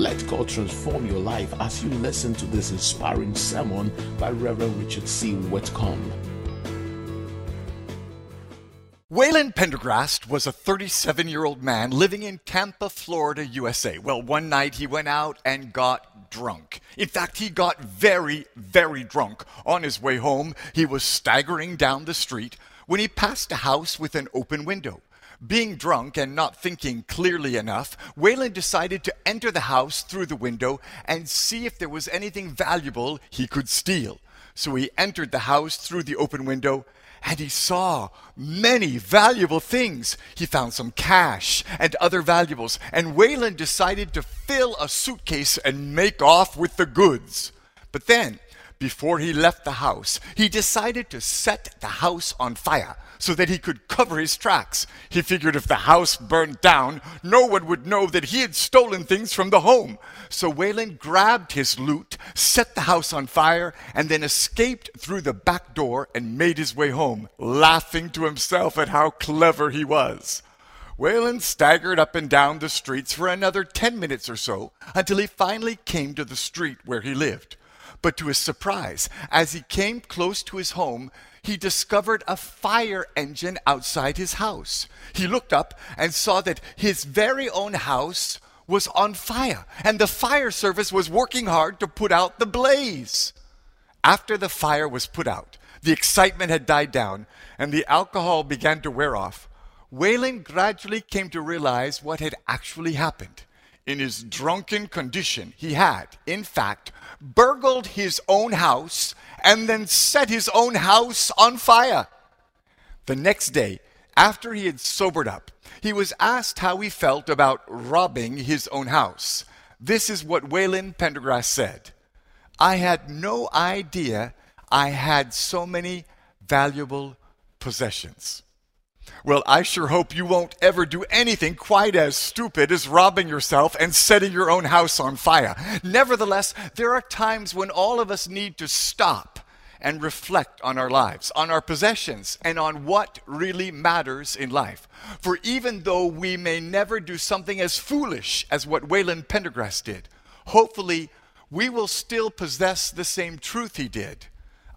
Let God transform your life as you listen to this inspiring sermon by Reverend Richard C. Whitcomb. Waylon Pendergrast was a 37 year old man living in Tampa, Florida, USA. Well, one night he went out and got drunk. In fact, he got very, very drunk. On his way home, he was staggering down the street when he passed a house with an open window. Being drunk and not thinking clearly enough, Waylon decided to enter the house through the window and see if there was anything valuable he could steal. So he entered the house through the open window and he saw many valuable things. He found some cash and other valuables, and Waylon decided to fill a suitcase and make off with the goods. But then, before he left the house, he decided to set the house on fire so that he could cover his tracks. He figured if the house burned down, no one would know that he had stolen things from the home. So Waylon grabbed his loot, set the house on fire, and then escaped through the back door and made his way home, laughing to himself at how clever he was. Waylon staggered up and down the streets for another ten minutes or so until he finally came to the street where he lived. But to his surprise, as he came close to his home, he discovered a fire engine outside his house. He looked up and saw that his very own house was on fire, and the fire service was working hard to put out the blaze. After the fire was put out, the excitement had died down, and the alcohol began to wear off. Waylon gradually came to realize what had actually happened. In his drunken condition, he had, in fact, burgled his own house and then set his own house on fire. The next day, after he had sobered up, he was asked how he felt about robbing his own house. This is what Waylon Pendergrast said I had no idea I had so many valuable possessions. Well, I sure hope you won't ever do anything quite as stupid as robbing yourself and setting your own house on fire. Nevertheless, there are times when all of us need to stop and reflect on our lives, on our possessions, and on what really matters in life. For even though we may never do something as foolish as what Waylon Pendergrast did, hopefully we will still possess the same truth he did.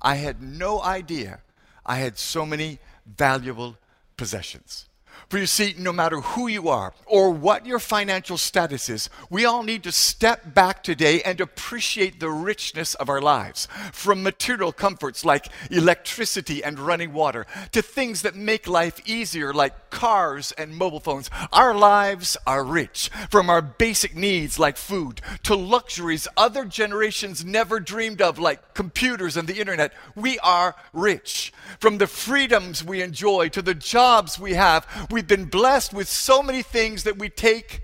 I had no idea I had so many valuable possessions. For you see, no matter who you are or what your financial status is, we all need to step back today and appreciate the richness of our lives. From material comforts like electricity and running water to things that make life easier like cars and mobile phones, our lives are rich. From our basic needs like food to luxuries other generations never dreamed of like computers and the internet, we are rich. From the freedoms we enjoy to the jobs we have, We've been blessed with so many things that we take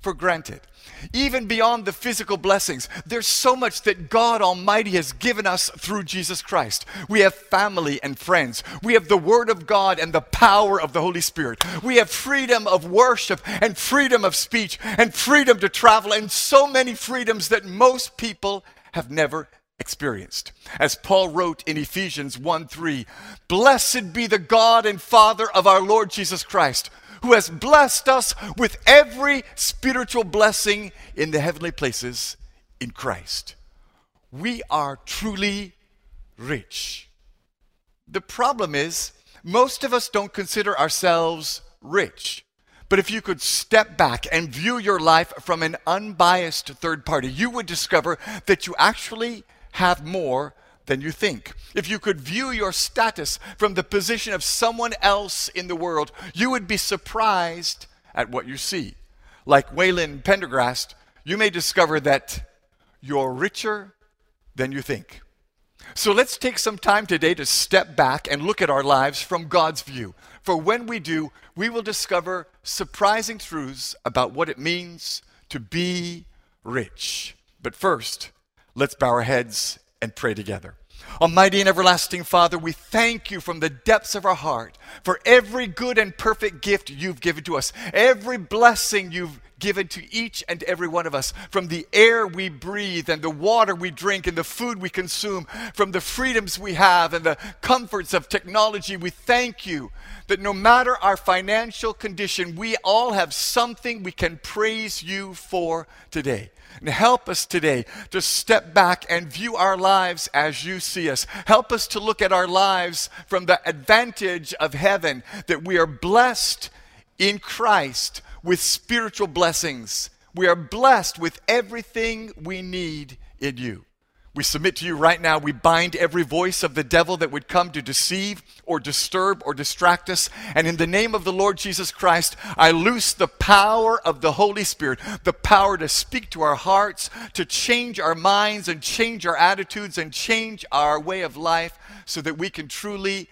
for granted. Even beyond the physical blessings, there's so much that God Almighty has given us through Jesus Christ. We have family and friends. We have the Word of God and the power of the Holy Spirit. We have freedom of worship and freedom of speech and freedom to travel and so many freedoms that most people have never experienced. As Paul wrote in Ephesians 1 3, Blessed be the God and Father of our Lord Jesus Christ, who has blessed us with every spiritual blessing in the heavenly places in Christ. We are truly rich. The problem is, most of us don't consider ourselves rich. But if you could step back and view your life from an unbiased third party, you would discover that you actually have more than you think. If you could view your status from the position of someone else in the world, you would be surprised at what you see. Like Waylon Pendergrast, you may discover that you're richer than you think. So let's take some time today to step back and look at our lives from God's view. For when we do, we will discover surprising truths about what it means to be rich. But first, Let's bow our heads and pray together. Almighty and everlasting Father, we thank you from the depths of our heart for every good and perfect gift you've given to us, every blessing you've given to each and every one of us, from the air we breathe and the water we drink and the food we consume, from the freedoms we have and the comforts of technology, we thank you that no matter our financial condition, we all have something we can praise you for today. And help us today to step back and view our lives as you see us. Help us to look at our lives from the advantage of heaven, that we are blessed in Christ with spiritual blessings. We are blessed with everything we need in you. We submit to you right now. We bind every voice of the devil that would come to deceive or disturb or distract us. And in the name of the Lord Jesus Christ, I loose the power of the Holy Spirit, the power to speak to our hearts, to change our minds and change our attitudes and change our way of life so that we can truly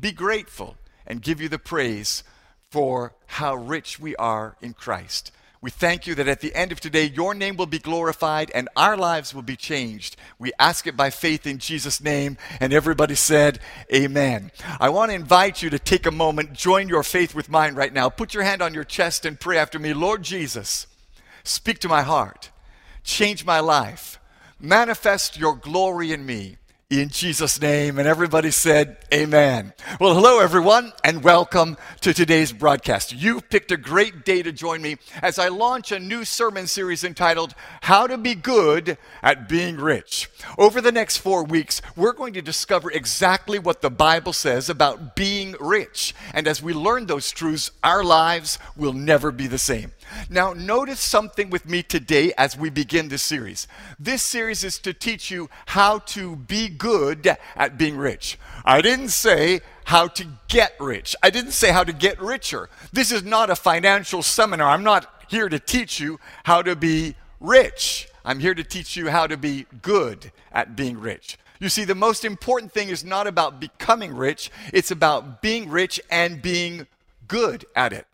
be grateful and give you the praise for how rich we are in Christ. We thank you that at the end of today, your name will be glorified and our lives will be changed. We ask it by faith in Jesus' name. And everybody said, Amen. I want to invite you to take a moment, join your faith with mine right now. Put your hand on your chest and pray after me Lord Jesus, speak to my heart, change my life, manifest your glory in me in Jesus' name. And everybody said, Amen. Well, hello, everyone, and welcome to today's broadcast. You picked a great day to join me as I launch a new sermon series entitled, How to Be Good at Being Rich. Over the next four weeks, we're going to discover exactly what the Bible says about being rich. And as we learn those truths, our lives will never be the same. Now, notice something with me today as we begin this series. This series is to teach you how to be good at being rich. I didn't say how to get rich, I didn't say how to get richer. This is not a financial seminar. I'm not here to teach you how to be rich. I'm here to teach you how to be good at being rich. You see, the most important thing is not about becoming rich, it's about being rich and being good at it.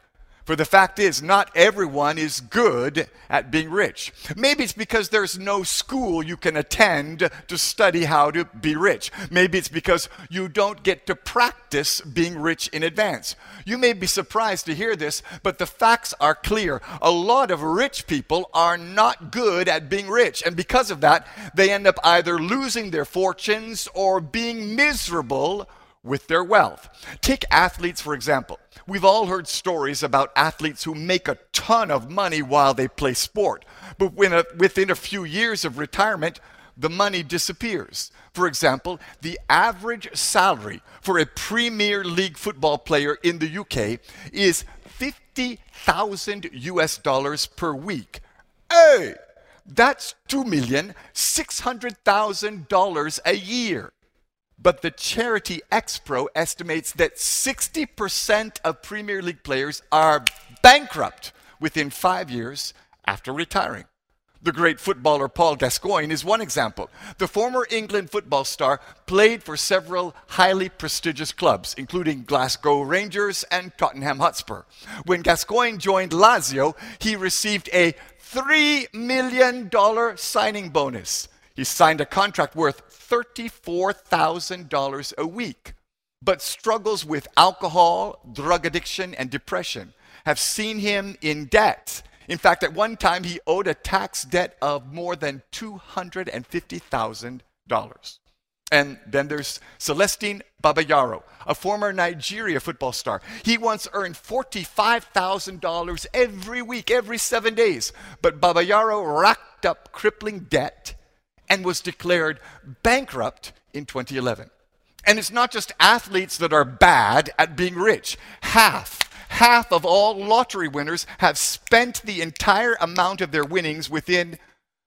For the fact is, not everyone is good at being rich. Maybe it's because there's no school you can attend to study how to be rich. Maybe it's because you don't get to practice being rich in advance. You may be surprised to hear this, but the facts are clear. A lot of rich people are not good at being rich. And because of that, they end up either losing their fortunes or being miserable with their wealth. Take athletes, for example. We've all heard stories about athletes who make a ton of money while they play sport, but a, within a few years of retirement, the money disappears. For example, the average salary for a Premier League football player in the UK is 50,000 US dollars per week. Hey, that's $2,600,000 a year. But the charity XPRO estimates that 60% of Premier League players are bankrupt within five years after retiring. The great footballer Paul Gascoigne is one example. The former England football star played for several highly prestigious clubs, including Glasgow Rangers and Tottenham Hotspur. When Gascoigne joined Lazio, he received a $3 million signing bonus. He signed a contract worth $34,000 a week, but struggles with alcohol, drug addiction, and depression have seen him in debt. In fact, at one time, he owed a tax debt of more than $250,000. And then there's Celestine Babayaro, a former Nigeria football star. He once earned $45,000 every week, every seven days. But Babayaro racked up crippling debt and was declared bankrupt in 2011. And it's not just athletes that are bad at being rich. Half, half of all lottery winners have spent the entire amount of their winnings within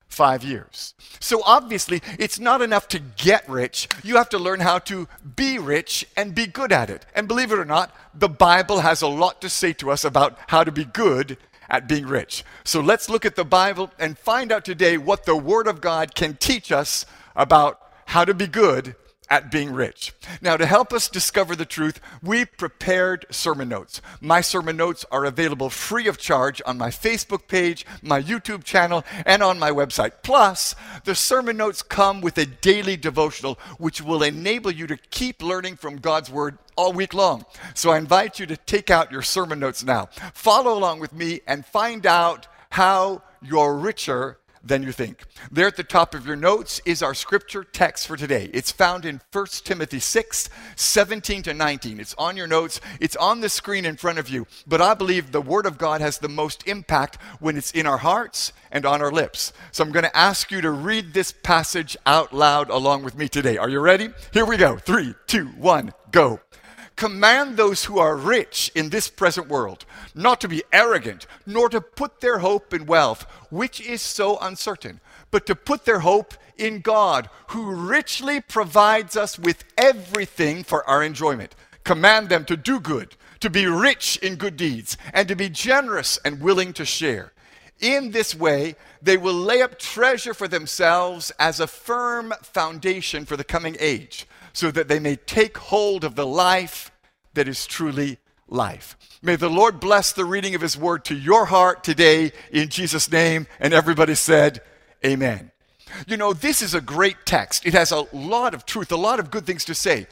five years. So obviously, it's not enough to get rich. You have to learn how to be rich and be good at it. And believe it or not, the Bible has a lot to say to us about how to be good at being rich. So let's look at the Bible and find out today what the Word of God can teach us about how to be good at being rich. Now, to help us discover the truth, we prepared sermon notes. My sermon notes are available free of charge on my Facebook page, my YouTube channel, and on my website. Plus, the sermon notes come with a daily devotional, which will enable you to keep learning from God's Word all week long. So I invite you to take out your sermon notes now. Follow along with me and find out how you're richer than you think. There at the top of your notes is our scripture text for today. It's found in 1 Timothy 6, 17 to 19. It's on your notes, it's on the screen in front of you. But I believe the Word of God has the most impact when it's in our hearts and on our lips. So I'm going to ask you to read this passage out loud along with me today. Are you ready? Here we go. Three, two, one, go command those who are rich in this present world not to be arrogant, nor to put their hope in wealth, which is so uncertain, but to put their hope in God, who richly provides us with everything for our enjoyment. Command them to do good, to be rich in good deeds, and to be generous and willing to share. In this way, they will lay up treasure for themselves as a firm foundation for the coming age so that they may take hold of the life that is truly life. May the Lord bless the reading of His word to your heart today in Jesus' name. And everybody said, Amen. You know, this is a great text. It has a lot of truth, a lot of good things to say.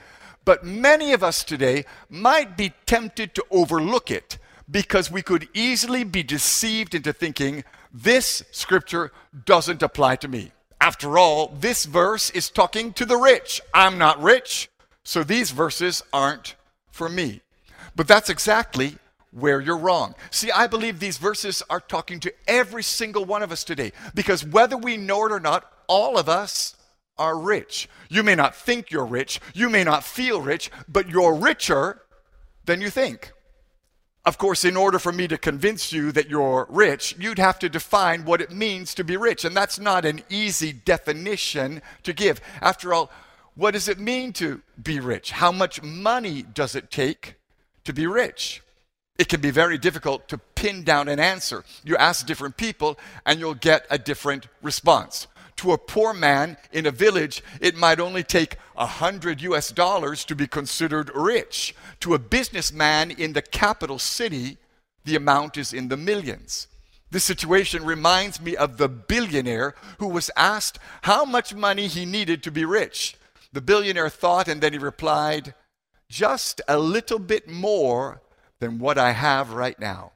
But many of us today might be tempted to overlook it because we could easily be deceived into thinking this scripture doesn't apply to me. After all, this verse is talking to the rich. I'm not rich, so these verses aren't for me. But that's exactly where you're wrong. See, I believe these verses are talking to every single one of us today because whether we know it or not, all of us are rich. You may not think you're rich, you may not feel rich, but you're richer than you think. Of course, in order for me to convince you that you're rich, you'd have to define what it means to be rich. And that's not an easy definition to give. After all, what does it mean to be rich? How much money does it take to be rich? It can be very difficult to pin down an answer. You ask different people, and you'll get a different response to a poor man in a village, it might only take a hundred US dollars to be considered rich. To a businessman in the capital city, the amount is in the millions. This situation reminds me of the billionaire who was asked how much money he needed to be rich. The billionaire thought and then he replied, Just a little bit more than what I have right now.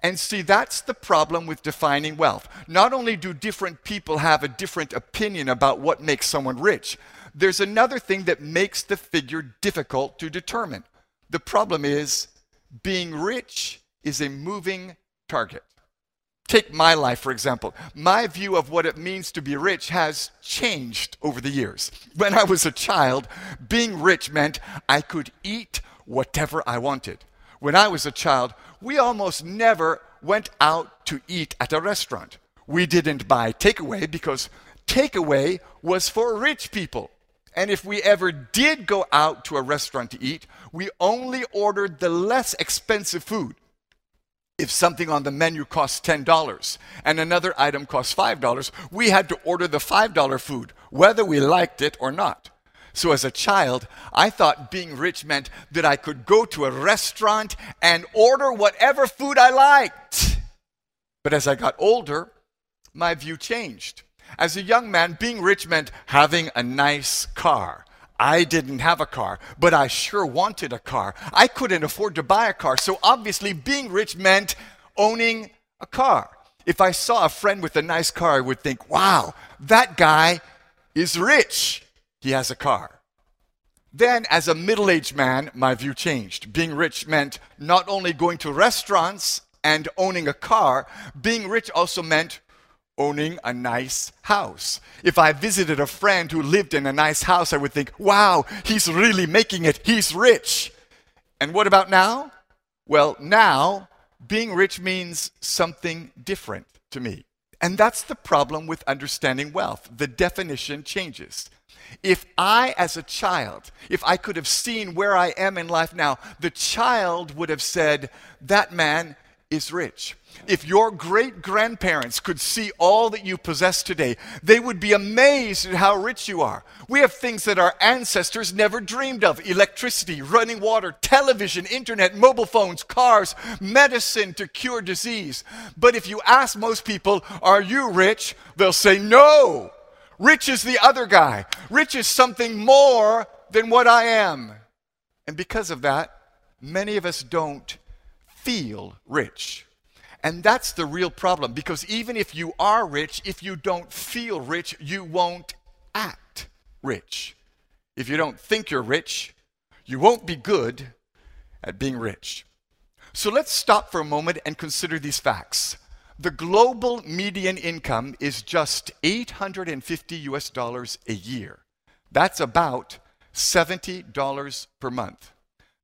And see, that's the problem with defining wealth. Not only do different people have a different opinion about what makes someone rich, there's another thing that makes the figure difficult to determine. The problem is being rich is a moving target. Take my life, for example. My view of what it means to be rich has changed over the years. When I was a child, being rich meant I could eat whatever I wanted. When I was a child, we almost never went out to eat at a restaurant. We didn't buy takeaway because takeaway was for rich people. And if we ever did go out to a restaurant to eat, we only ordered the less expensive food. If something on the menu cost $10 and another item cost $5, we had to order the $5 food, whether we liked it or not. So as a child, I thought being rich meant that I could go to a restaurant and order whatever food I liked. But as I got older, my view changed. As a young man, being rich meant having a nice car. I didn't have a car, but I sure wanted a car. I couldn't afford to buy a car, so obviously being rich meant owning a car. If I saw a friend with a nice car, I would think, wow, that guy is rich he has a car. Then, as a middle aged man, my view changed. Being rich meant not only going to restaurants and owning a car, being rich also meant owning a nice house. If I visited a friend who lived in a nice house, I would think, wow, he's really making it. He's rich. And what about now? Well, now, being rich means something different to me. And that's the problem with understanding wealth. The definition changes. If I, as a child, if I could have seen where I am in life now, the child would have said, That man is rich. If your great grandparents could see all that you possess today, they would be amazed at how rich you are. We have things that our ancestors never dreamed of electricity, running water, television, internet, mobile phones, cars, medicine to cure disease. But if you ask most people, Are you rich? they'll say, No. Rich is the other guy. Rich is something more than what I am. And because of that, many of us don't feel rich. And that's the real problem because even if you are rich, if you don't feel rich, you won't act rich. If you don't think you're rich, you won't be good at being rich. So let's stop for a moment and consider these facts. The global median income is just 850 US dollars a year. That's about $70 per month.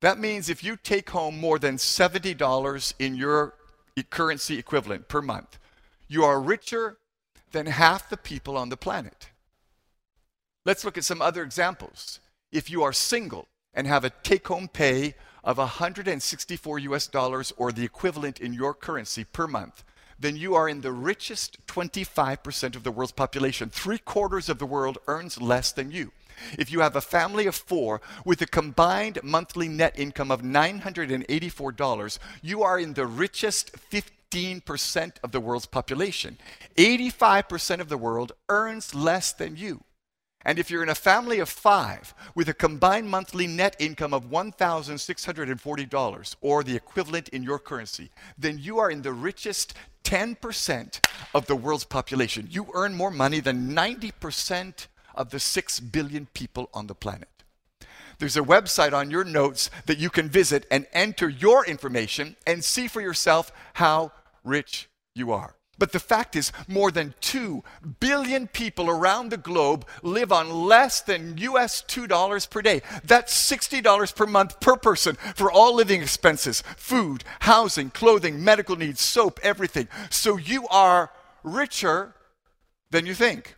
That means if you take home more than $70 in your currency equivalent per month, you are richer than half the people on the planet. Let's look at some other examples. If you are single and have a take home pay of 164 US dollars or the equivalent in your currency per month, then you are in the richest 25% of the world's population. Three quarters of the world earns less than you. If you have a family of four with a combined monthly net income of $984, you are in the richest 15% of the world's population. 85% of the world earns less than you. And if you're in a family of five with a combined monthly net income of $1,640 or the equivalent in your currency, then you are in the richest 10% of the world's population. You earn more money than 90% of the 6 billion people on the planet. There's a website on your notes that you can visit and enter your information and see for yourself how rich you are. But the fact is, more than 2 billion people around the globe live on less than US $2 per day. That's $60 per month per person for all living expenses food, housing, clothing, medical needs, soap, everything. So you are richer than you think.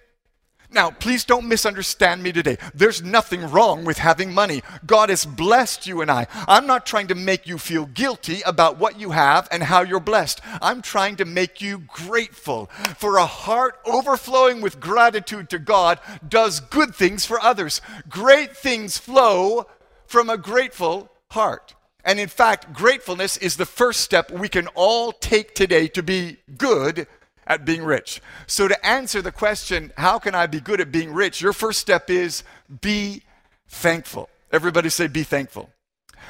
Now, please don't misunderstand me today. There's nothing wrong with having money. God has blessed you and I. I'm not trying to make you feel guilty about what you have and how you're blessed. I'm trying to make you grateful. For a heart overflowing with gratitude to God does good things for others. Great things flow from a grateful heart. And in fact, gratefulness is the first step we can all take today to be good at being rich. So, to answer the question, how can I be good at being rich? Your first step is be thankful. Everybody say, be thankful.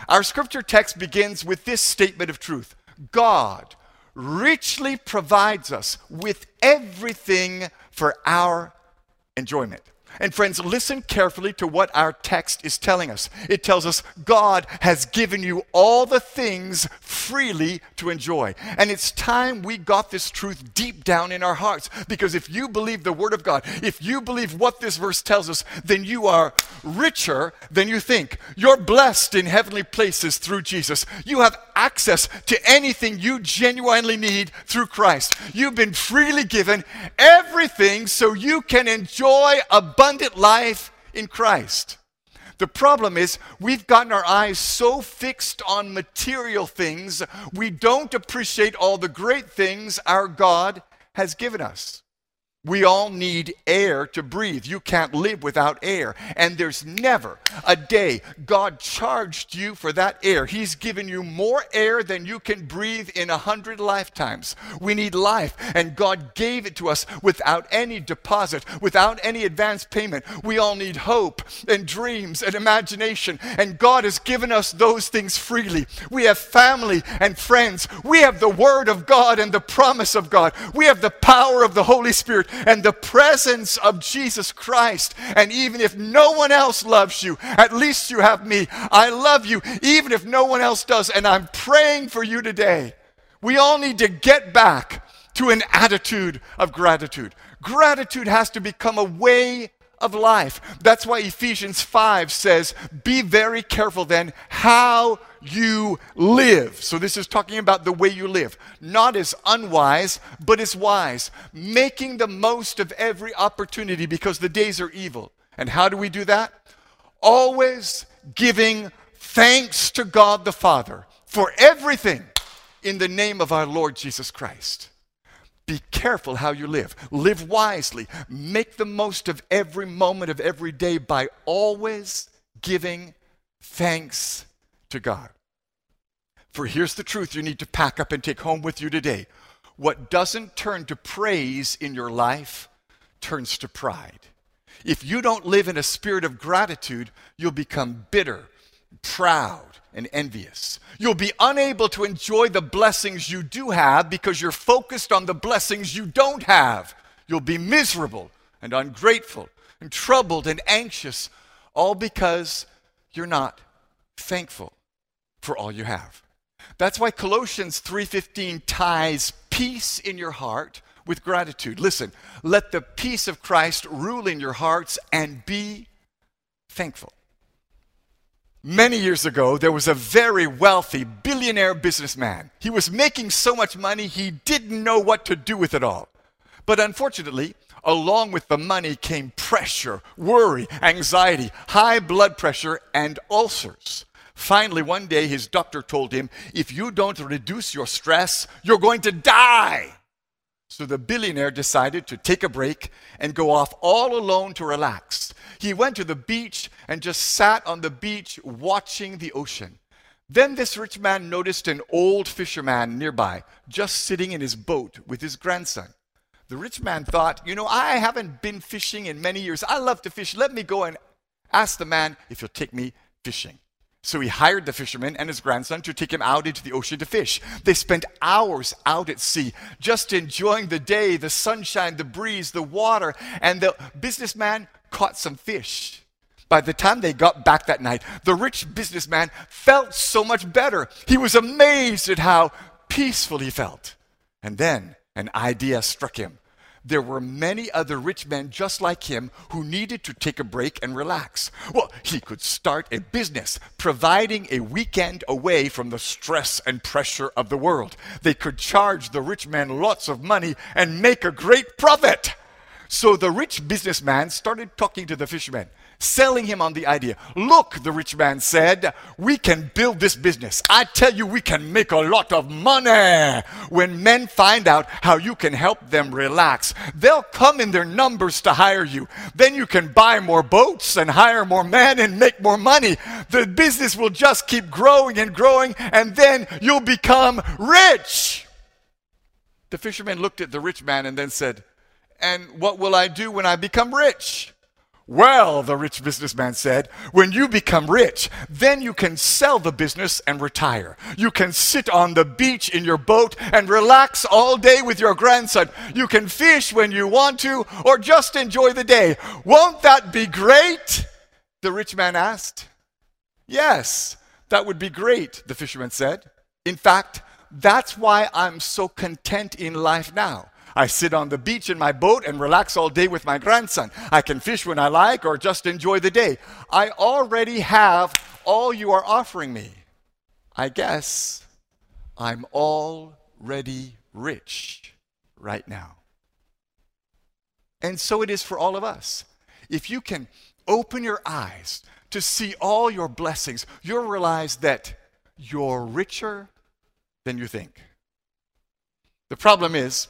Our scripture text begins with this statement of truth God richly provides us with everything for our enjoyment. And friends, listen carefully to what our text is telling us. It tells us God has given you all the things freely to enjoy. And it's time we got this truth deep down in our hearts. Because if you believe the Word of God, if you believe what this verse tells us, then you are richer than you think. You're blessed in heavenly places through Jesus. You have access to anything you genuinely need through Christ. You've been freely given everything so you can enjoy abundant life in Christ. The problem is, we've gotten our eyes so fixed on material things, we don't appreciate all the great things our God has given us. We all need air to breathe. You can't live without air. And there's never a day God charged you for that air. He's given you more air than you can breathe in a hundred lifetimes. We need life, and God gave it to us without any deposit, without any advance payment. We all need hope and dreams and imagination, and God has given us those things freely. We have family and friends. We have the Word of God and the promise of God. We have the power of the Holy Spirit and the presence of Jesus Christ. And even if no one else loves you, at least you have me. I love you, even if no one else does. And I'm praying for you today. We all need to get back to an attitude of gratitude. Gratitude has to become a way of life. That's why Ephesians 5 says, Be very careful then how you live. So, this is talking about the way you live, not as unwise, but as wise, making the most of every opportunity because the days are evil. And how do we do that? Always giving thanks to God the Father for everything in the name of our Lord Jesus Christ. Be careful how you live. Live wisely. Make the most of every moment of every day by always giving thanks to God. For here's the truth you need to pack up and take home with you today. What doesn't turn to praise in your life turns to pride. If you don't live in a spirit of gratitude, you'll become bitter, proud and envious. You'll be unable to enjoy the blessings you do have because you're focused on the blessings you don't have. You'll be miserable and ungrateful and troubled and anxious, all because you're not thankful for all you have. That's why Colossians 3:15 ties peace in your heart with gratitude. Listen, let the peace of Christ rule in your hearts and be thankful. Many years ago, there was a very wealthy billionaire businessman. He was making so much money, he didn't know what to do with it all. But unfortunately, along with the money came pressure, worry, anxiety, high blood pressure, and ulcers. Finally, one day, his doctor told him, If you don't reduce your stress, you're going to die. So the billionaire decided to take a break and go off all alone to relax. He went to the beach and just sat on the beach watching the ocean. Then this rich man noticed an old fisherman nearby, just sitting in his boat with his grandson. The rich man thought, You know, I haven't been fishing in many years. I love to fish. Let me go and ask the man if he'll take me fishing. So he hired the fisherman and his grandson to take him out into the ocean to fish. They spent hours out at sea, just enjoying the day, the sunshine, the breeze, the water, and the businessman caught some fish. By the time they got back that night, the rich businessman felt so much better. He was amazed at how peaceful he felt. And then an idea struck him there were many other rich men just like him who needed to take a break and relax. Well, he could start a business, providing a weekend away from the stress and pressure of the world. They could charge the rich man lots of money and make a great profit. So the rich businessman started talking to the fisherman selling him on the idea. Look, the rich man said, we can build this business. I tell you, we can make a lot of money. When men find out how you can help them relax, they'll come in their numbers to hire you. Then you can buy more boats and hire more men and make more money. The business will just keep growing and growing, and then you'll become rich. The fisherman looked at the rich man and then said, And what will I do when I become rich? Well, the rich businessman said, when you become rich, then you can sell the business and retire. You can sit on the beach in your boat and relax all day with your grandson. You can fish when you want to or just enjoy the day. Won't that be great? The rich man asked. Yes, that would be great, the fisherman said. In fact, that's why I'm so content in life now. I sit on the beach in my boat and relax all day with my grandson. I can fish when I like or just enjoy the day. I already have all you are offering me. I guess I'm already rich right now. And so it is for all of us. If you can open your eyes to see all your blessings, you'll realize that you're richer than you think. The problem is,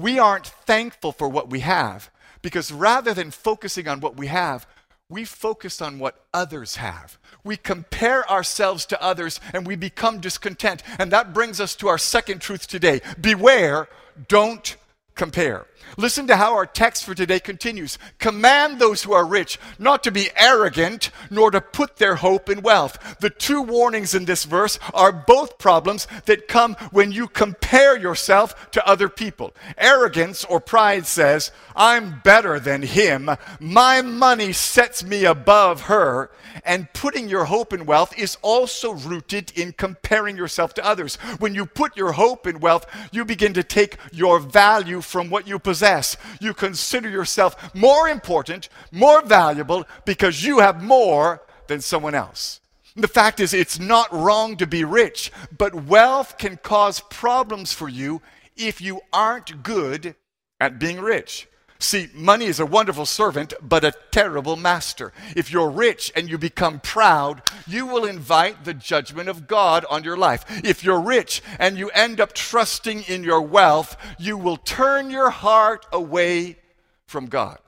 we aren't thankful for what we have because rather than focusing on what we have, we focus on what others have. We compare ourselves to others and we become discontent. And that brings us to our second truth today beware, don't compare. Listen to how our text for today continues. Command those who are rich not to be arrogant, nor to put their hope in wealth. The two warnings in this verse are both problems that come when you compare yourself to other people. Arrogance or pride says, I'm better than him. My money sets me above her. And putting your hope in wealth is also rooted in comparing yourself to others. When you put your hope in wealth, you begin to take your value from what you possess possess. You consider yourself more important, more valuable, because you have more than someone else. The fact is, it's not wrong to be rich, but wealth can cause problems for you if you aren't good at being rich. See, money is a wonderful servant, but a terrible master. If you're rich and you become proud, you will invite the judgment of God on your life. If you're rich and you end up trusting in your wealth, you will turn your heart away from God.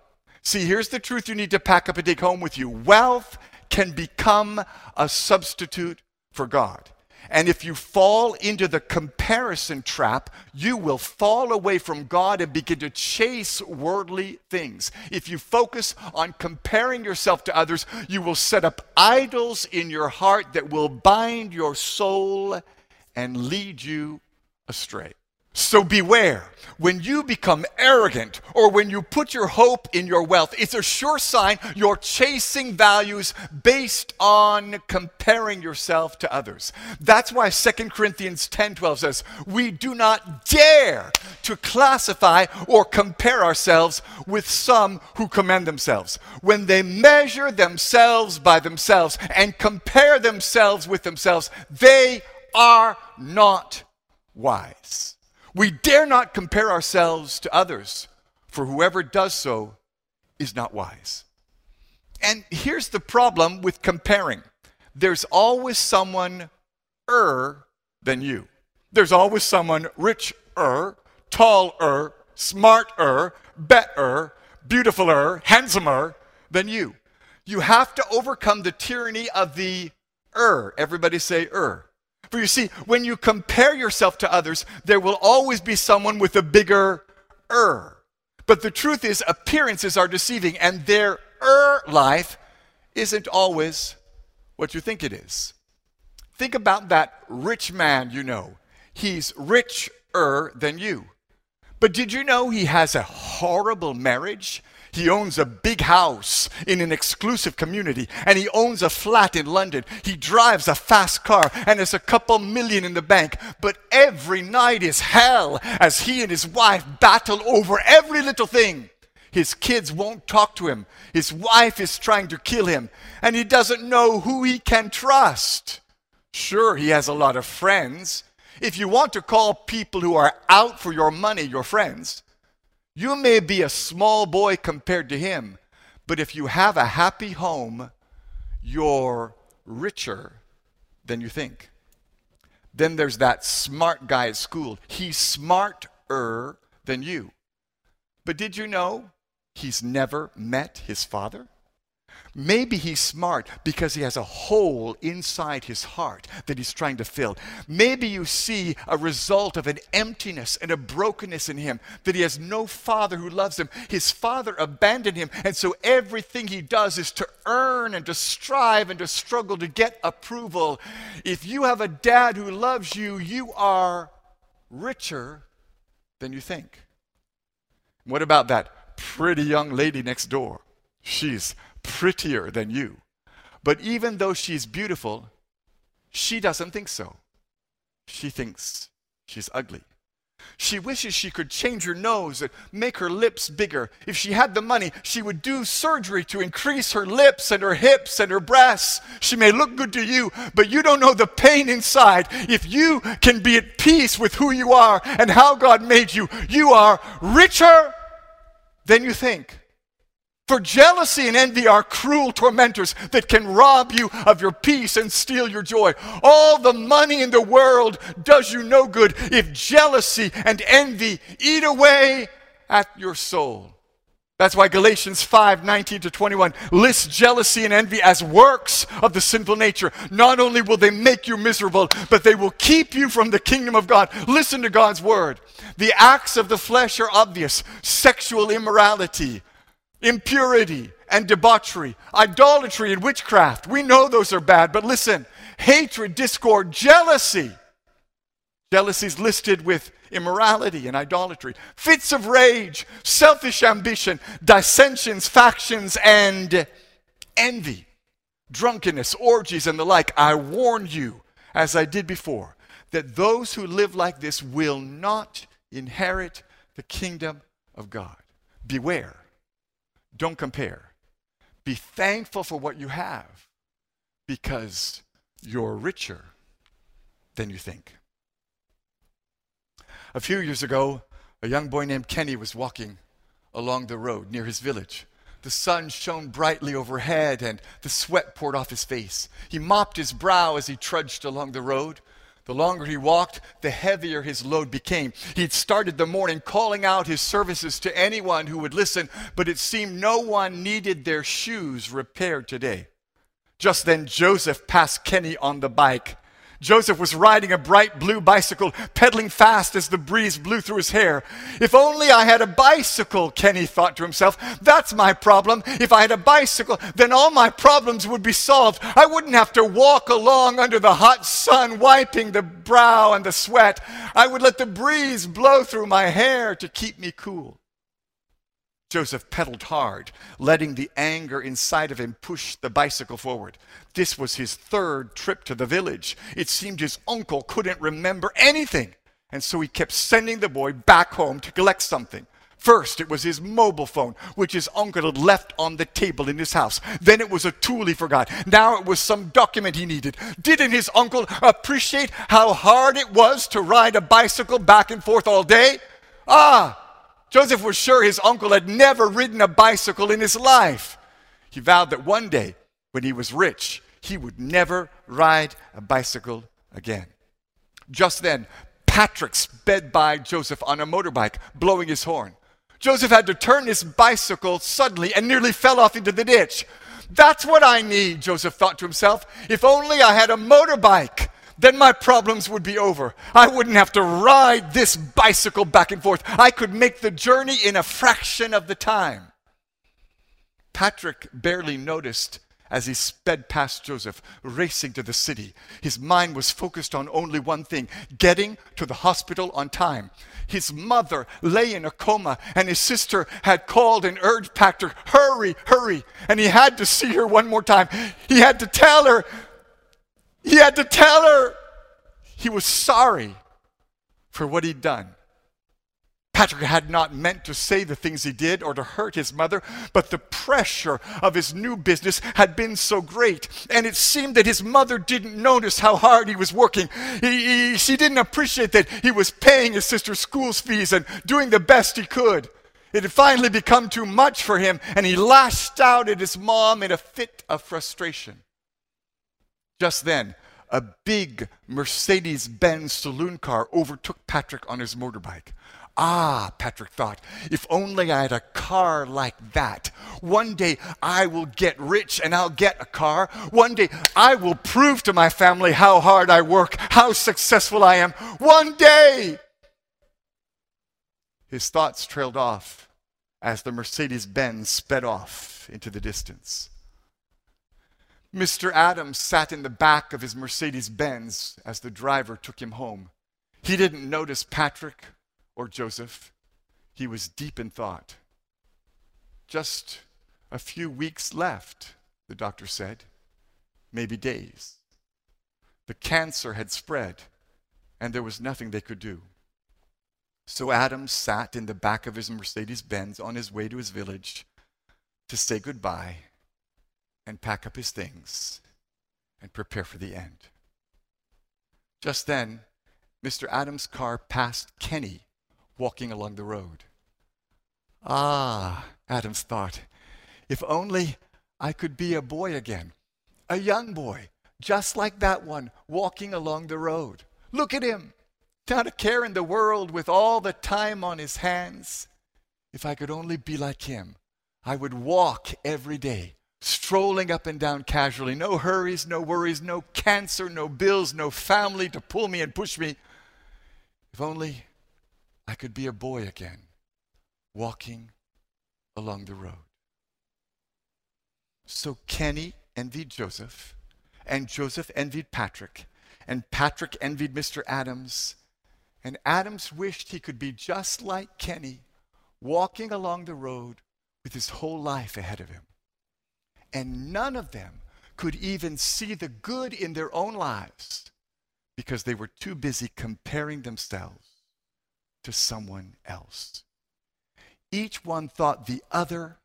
See, here's the truth you need to pack up and take home with you wealth can become a substitute for God. And if you fall into the comparison trap, you will fall away from God and begin to chase worldly things. If you focus on comparing yourself to others, you will set up idols in your heart that will bind your soul and lead you astray. So beware. When you become arrogant or when you put your hope in your wealth, it's a sure sign you're chasing values based on comparing yourself to others. That's why 2 Corinthians 10:12 says, "We do not dare to classify or compare ourselves with some who commend themselves. When they measure themselves by themselves and compare themselves with themselves, they are not wise." We dare not compare ourselves to others, for whoever does so is not wise. And here's the problem with comparing there's always someone er than you. There's always someone richer, taller, smarter, better, beautifuler, handsomer than you. You have to overcome the tyranny of the er. Everybody say er. For you see, when you compare yourself to others, there will always be someone with a bigger er. But the truth is, appearances are deceiving, and their er life isn't always what you think it is. Think about that rich man you know. He's richer than you. But did you know he has a horrible marriage? He owns a big house in an exclusive community, and he owns a flat in London. He drives a fast car and has a couple million in the bank. But every night is hell as he and his wife battle over every little thing. His kids won't talk to him. His wife is trying to kill him, and he doesn't know who he can trust. Sure, he has a lot of friends. If you want to call people who are out for your money your friends, you may be a small boy compared to him, but if you have a happy home, you're richer than you think. Then there's that smart guy at school. He's smarter than you. But did you know he's never met his father? Maybe he's smart because he has a hole inside his heart that he's trying to fill. Maybe you see a result of an emptiness and a brokenness in him, that he has no father who loves him. His father abandoned him, and so everything he does is to earn and to strive and to struggle to get approval. If you have a dad who loves you, you are richer than you think. What about that pretty young lady next door? She's prettier than you. But even though she's beautiful, she doesn't think so. She thinks she's ugly. She wishes she could change her nose and make her lips bigger. If she had the money, she would do surgery to increase her lips and her hips and her breasts. She may look good to you, but you don't know the pain inside. If you can be at peace with who you are and how God made you, you are richer than you think. For jealousy and envy are cruel tormentors that can rob you of your peace and steal your joy. All the money in the world does you no good if jealousy and envy eat away at your soul. That's why Galatians 5 19 to 21 lists jealousy and envy as works of the sinful nature. Not only will they make you miserable, but they will keep you from the kingdom of God. Listen to God's word. The acts of the flesh are obvious sexual immorality impurity and debauchery, idolatry and witchcraft. We know those are bad, but listen hatred, discord, jealousy. Jealousy is listed with immorality and idolatry, fits of rage, selfish ambition, dissensions, factions, and envy, drunkenness, orgies, and the like. I warn you, as I did before, that those who live like this will not inherit the kingdom of God. Beware don't compare. Be thankful for what you have because you're richer than you think. A few years ago, a young boy named Kenny was walking along the road near his village. The sun shone brightly overhead and the sweat poured off his face. He mopped his brow as he trudged along the road. The longer he walked, the heavier his load became. He'd started the morning calling out his services to anyone who would listen, but it seemed no one needed their shoes repaired today. Just then, Joseph passed Kenny on the bike. Joseph was riding a bright blue bicycle, pedaling fast as the breeze blew through his hair. If only I had a bicycle, Kenny thought to himself. That's my problem. If I had a bicycle, then all my problems would be solved. I wouldn't have to walk along under the hot sun, wiping the brow and the sweat. I would let the breeze blow through my hair to keep me cool. Joseph pedaled hard, letting the anger inside of him push the bicycle forward. This was his third trip to the village. It seemed his uncle couldn't remember anything, and so he kept sending the boy back home to collect something. First, it was his mobile phone, which his uncle had left on the table in his house. Then it was a tool he forgot. Now it was some document he needed. Didn't his uncle appreciate how hard it was to ride a bicycle back and forth all day? Ah, Joseph was sure his uncle had never ridden a bicycle in his life. He vowed that one day, when he was rich, he would never ride a bicycle again. Just then, Patrick sped by Joseph on a motorbike, blowing his horn. Joseph had to turn his bicycle suddenly and nearly fell off into the ditch. That's what I need, Joseph thought to himself. If only I had a motorbike then my problems would be over. I wouldn't have to ride this bicycle back and forth. I could make the journey in a fraction of the time. Patrick barely noticed as he sped past Joseph, racing to the city. His mind was focused on only one thing getting to the hospital on time. His mother lay in a coma, and his sister had called and urged Patrick, Hurry, hurry. And he had to see her one more time. He had to tell her he had to tell her he was sorry for what he'd done. Patrick had not meant to say the things he did or to hurt his mother, but the pressure of his new business had been so great, and it seemed that his mother didn't notice how hard he was working. He, he, she didn't appreciate that he was paying his sister's school fees and doing the best he could. It had finally become too much for him, and he lashed out at his mom in a fit of frustration. Just then, a big Mercedes Benz saloon car overtook Patrick on his motorbike. Ah, Patrick thought, if only I had a car like that. One day I will get rich and I'll get a car. One day I will prove to my family how hard I work, how successful I am. One day! His thoughts trailed off as the Mercedes Benz sped off into the distance. Mr. Adams sat in the back of his Mercedes Benz as the driver took him home. He didn't notice Patrick or Joseph. He was deep in thought. Just a few weeks left, the doctor said, maybe days. The cancer had spread, and there was nothing they could do. So Adams sat in the back of his Mercedes Benz on his way to his village to say goodbye and pack up his things and prepare for the end. Just then, Mr. Adams' car passed Kenny walking along the road. Ah, Adams thought, if only I could be a boy again, a young boy, just like that one walking along the road. Look at him, not a care in the world with all the time on his hands. If I could only be like him, I would walk every day, strolling up and down casually. No hurries, no worries, no cancer, no bills, no family to pull me and push me. If only I could be a boy again, walking along the road. So Kenny envied Joseph, and Joseph envied Patrick, and Patrick envied Mr. Adams, and Adams wished he could be just like Kenny, walking along the road with his whole life ahead of him and none of them could even see the good in their own lives because they were too busy comparing themselves to someone else. Each one thought the other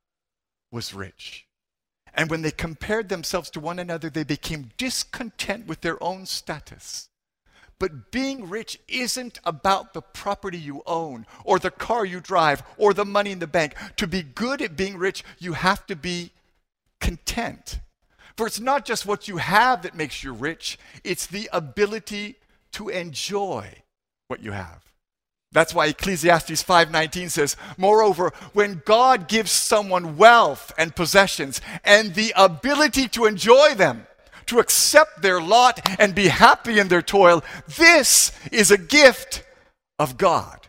was rich. And when they compared themselves to one another, they became discontent with their own status. But being rich isn't about the property you own, or the car you drive, or the money in the bank. To be good at being rich, you have to be content. For it's not just what you have that makes you rich, it's the ability to enjoy what you have. That's why Ecclesiastes 5:19 says, "Moreover, when God gives someone wealth and possessions and the ability to enjoy them, to accept their lot and be happy in their toil. This is a gift of God.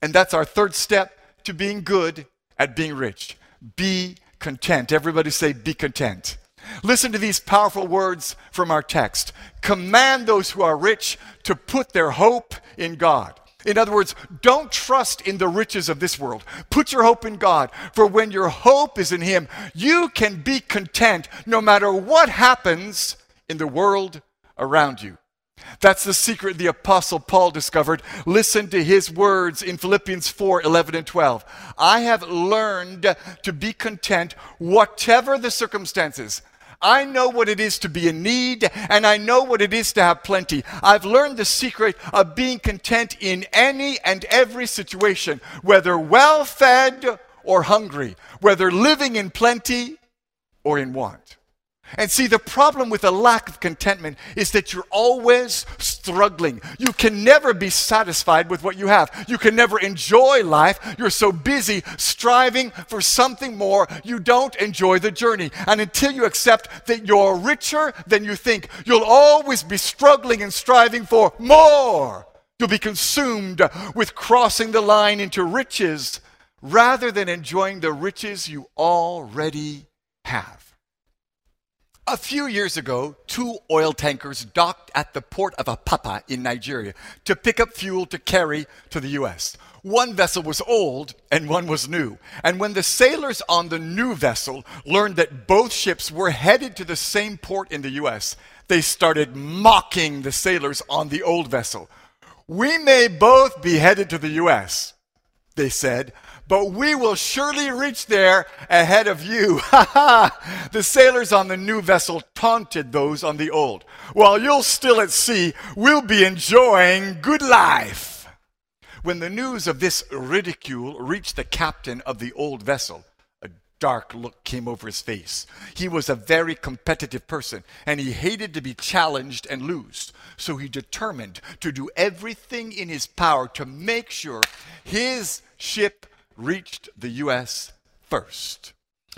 And that's our third step to being good at being rich. Be content. Everybody say, be content. Listen to these powerful words from our text. Command those who are rich to put their hope in God. In other words, don't trust in the riches of this world. Put your hope in God. For when your hope is in Him, you can be content no matter what happens in the world around you. That's the secret the Apostle Paul discovered. Listen to his words in Philippians 4 11 and 12. I have learned to be content, whatever the circumstances. I know what it is to be in need, and I know what it is to have plenty. I've learned the secret of being content in any and every situation, whether well fed or hungry, whether living in plenty or in want. And see, the problem with a lack of contentment is that you're always struggling. You can never be satisfied with what you have. You can never enjoy life. You're so busy striving for something more, you don't enjoy the journey. And until you accept that you're richer than you think, you'll always be struggling and striving for more. You'll be consumed with crossing the line into riches rather than enjoying the riches you already have. A few years ago, two oil tankers docked at the port of Apapa in Nigeria to pick up fuel to carry to the U.S. One vessel was old and one was new. And when the sailors on the new vessel learned that both ships were headed to the same port in the U.S., they started mocking the sailors on the old vessel. We may both be headed to the U.S., they said, but we will surely reach there ahead of you. Ha ha! The sailors on the new vessel taunted those on the old. While you're still at sea, we'll be enjoying good life. When the news of this ridicule reached the captain of the old vessel, a dark look came over his face. He was a very competitive person, and he hated to be challenged and lose. So he determined to do everything in his power to make sure his ship reached the U.S. first.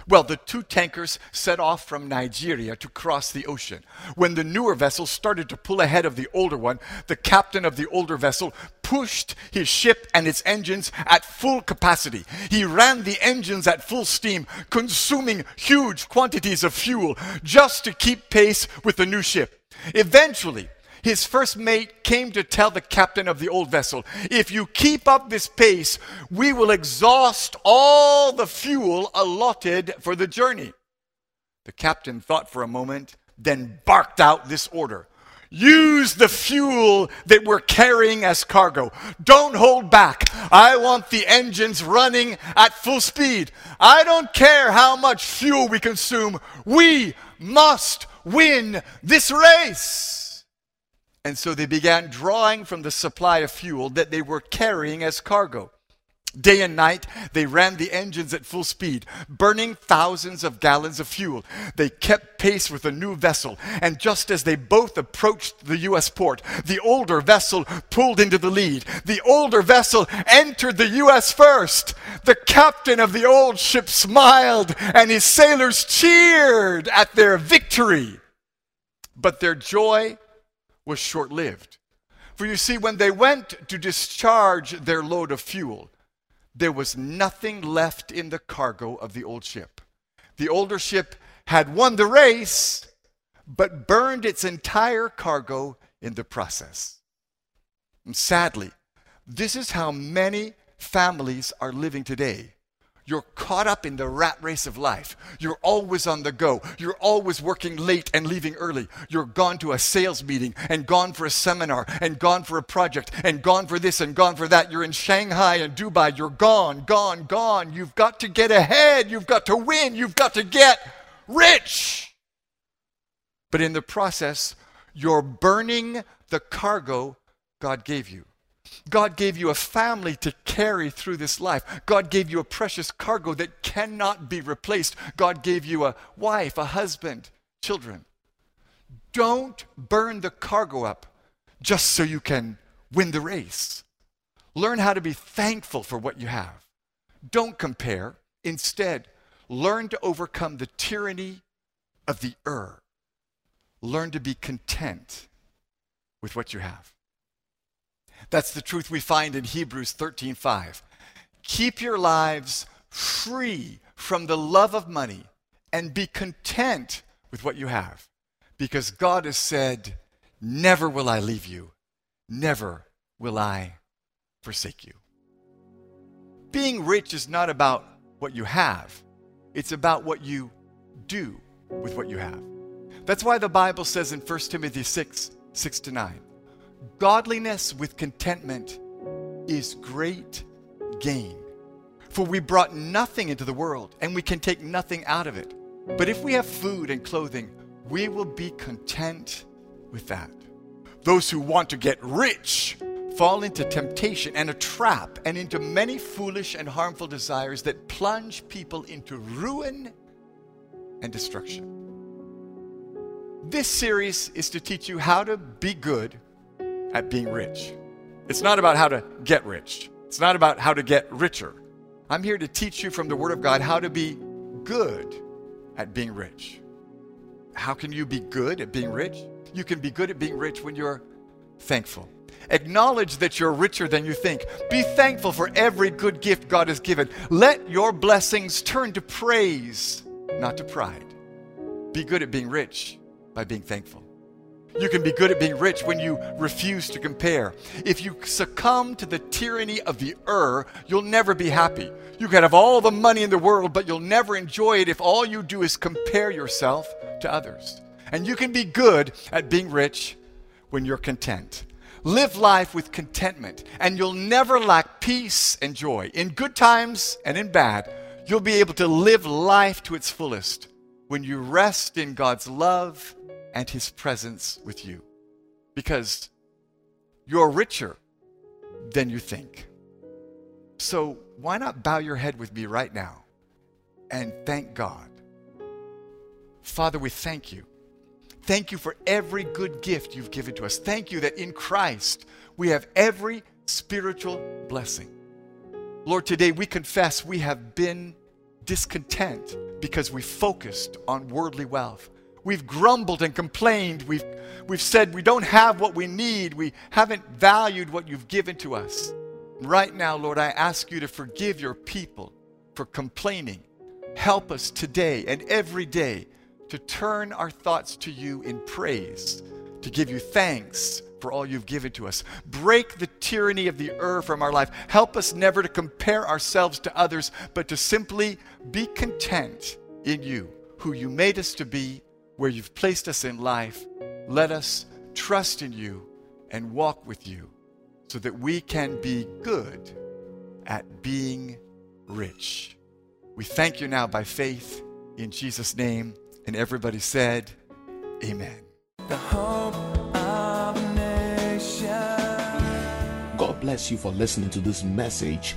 Well, the two tankers set off from Nigeria to cross the ocean. When the newer vessel started to pull ahead of the older one, the captain of the older vessel pushed his ship and its engines at full capacity. He ran the engines at full steam, consuming huge quantities of fuel just to keep pace with the new ship. Eventually, his first mate came to tell the captain of the old vessel, If you keep up this pace, we will exhaust all the fuel allotted for the journey. The captain thought for a moment, then barked out this order Use the fuel that we're carrying as cargo. Don't hold back. I want the engines running at full speed. I don't care how much fuel we consume. We must win this race. And so they began drawing from the supply of fuel that they were carrying as cargo. Day and night, they ran the engines at full speed, burning thousands of gallons of fuel. They kept pace with the new vessel, and just as they both approached the U.S. port, the older vessel pulled into the lead. The older vessel entered the U.S. first. The captain of the old ship smiled, and his sailors cheered at their victory. But their joy was short lived. For you see, when they went to discharge their load of fuel, there was nothing left in the cargo of the old ship. The older ship had won the race, but burned its entire cargo in the process. And sadly, this is how many families are living today. You're caught up in the rat race of life. You're always on the go. You're always working late and leaving early. You're gone to a sales meeting and gone for a seminar and gone for a project and gone for this and gone for that. You're in Shanghai and Dubai. You're gone, gone, gone. You've got to get ahead. You've got to win. You've got to get rich. But in the process, you're burning the cargo God gave you. God gave you a family to carry through this life. God gave you a precious cargo that cannot be replaced. God gave you a wife, a husband, children. Don't burn the cargo up just so you can win the race. Learn how to be thankful for what you have. Don't compare. Instead, learn to overcome the tyranny of the er. learn to be content with what you have. That's the truth we find in Hebrews 13:5. Keep your lives free from the love of money and be content with what you have because God has said, "Never will I leave you. Never will I forsake you." Being rich is not about what you have. It's about what you do with what you have. That's why the Bible says in 1 Timothy 6 6 to 9, godliness with contentment is great gain. For we brought nothing into the world, and we can take nothing out of it. But if we have food and clothing, we will be content with that. Those who want to get rich fall into temptation and a trap and into many foolish and harmful desires that plunge people into ruin and destruction. This series is to teach you how to be good at being rich. It's not about how to get rich, it's not about how to get richer. I'm here to teach you from the Word of God how to be good at being rich. How can you be good at being rich? You can be good at being rich when you're thankful. Acknowledge that you're richer than you think. Be thankful for every good gift God has given. Let your blessings turn to praise, not to pride. Be good at being rich by being thankful. You can be good at being rich when you refuse to compare. If you succumb to the tyranny of the er, you'll never be happy. You can have all the money in the world, but you'll never enjoy it if all you do is compare yourself to others. And you can be good at being rich when you're content. Live life with contentment, and you'll never lack peace and joy. In good times and in bad, you'll be able to live life to its fullest when you rest in God's love and His presence with you. Because you're richer than you think. So, why not bow your head with me right now and thank God? Father, we thank you Thank you for every good gift you've given to us. Thank you that in Christ we have every spiritual blessing. Lord, today we confess we have been discontent because we focused on worldly wealth. We've grumbled and complained. We've, we've said we don't have what we need. We haven't valued what you've given to us. Right now, Lord, I ask you to forgive your people for complaining. Help us today and every day to turn our thoughts to you in praise, to give you thanks for all you've given to us. Break the tyranny of the earth from our life. Help us never to compare ourselves to others, but to simply be content in you, who you made us to be, where you've placed us in life. Let us trust in you and walk with you so that we can be good at being rich. We thank you now by faith in Jesus' name. And everybody said, Amen. God bless you for listening to this message.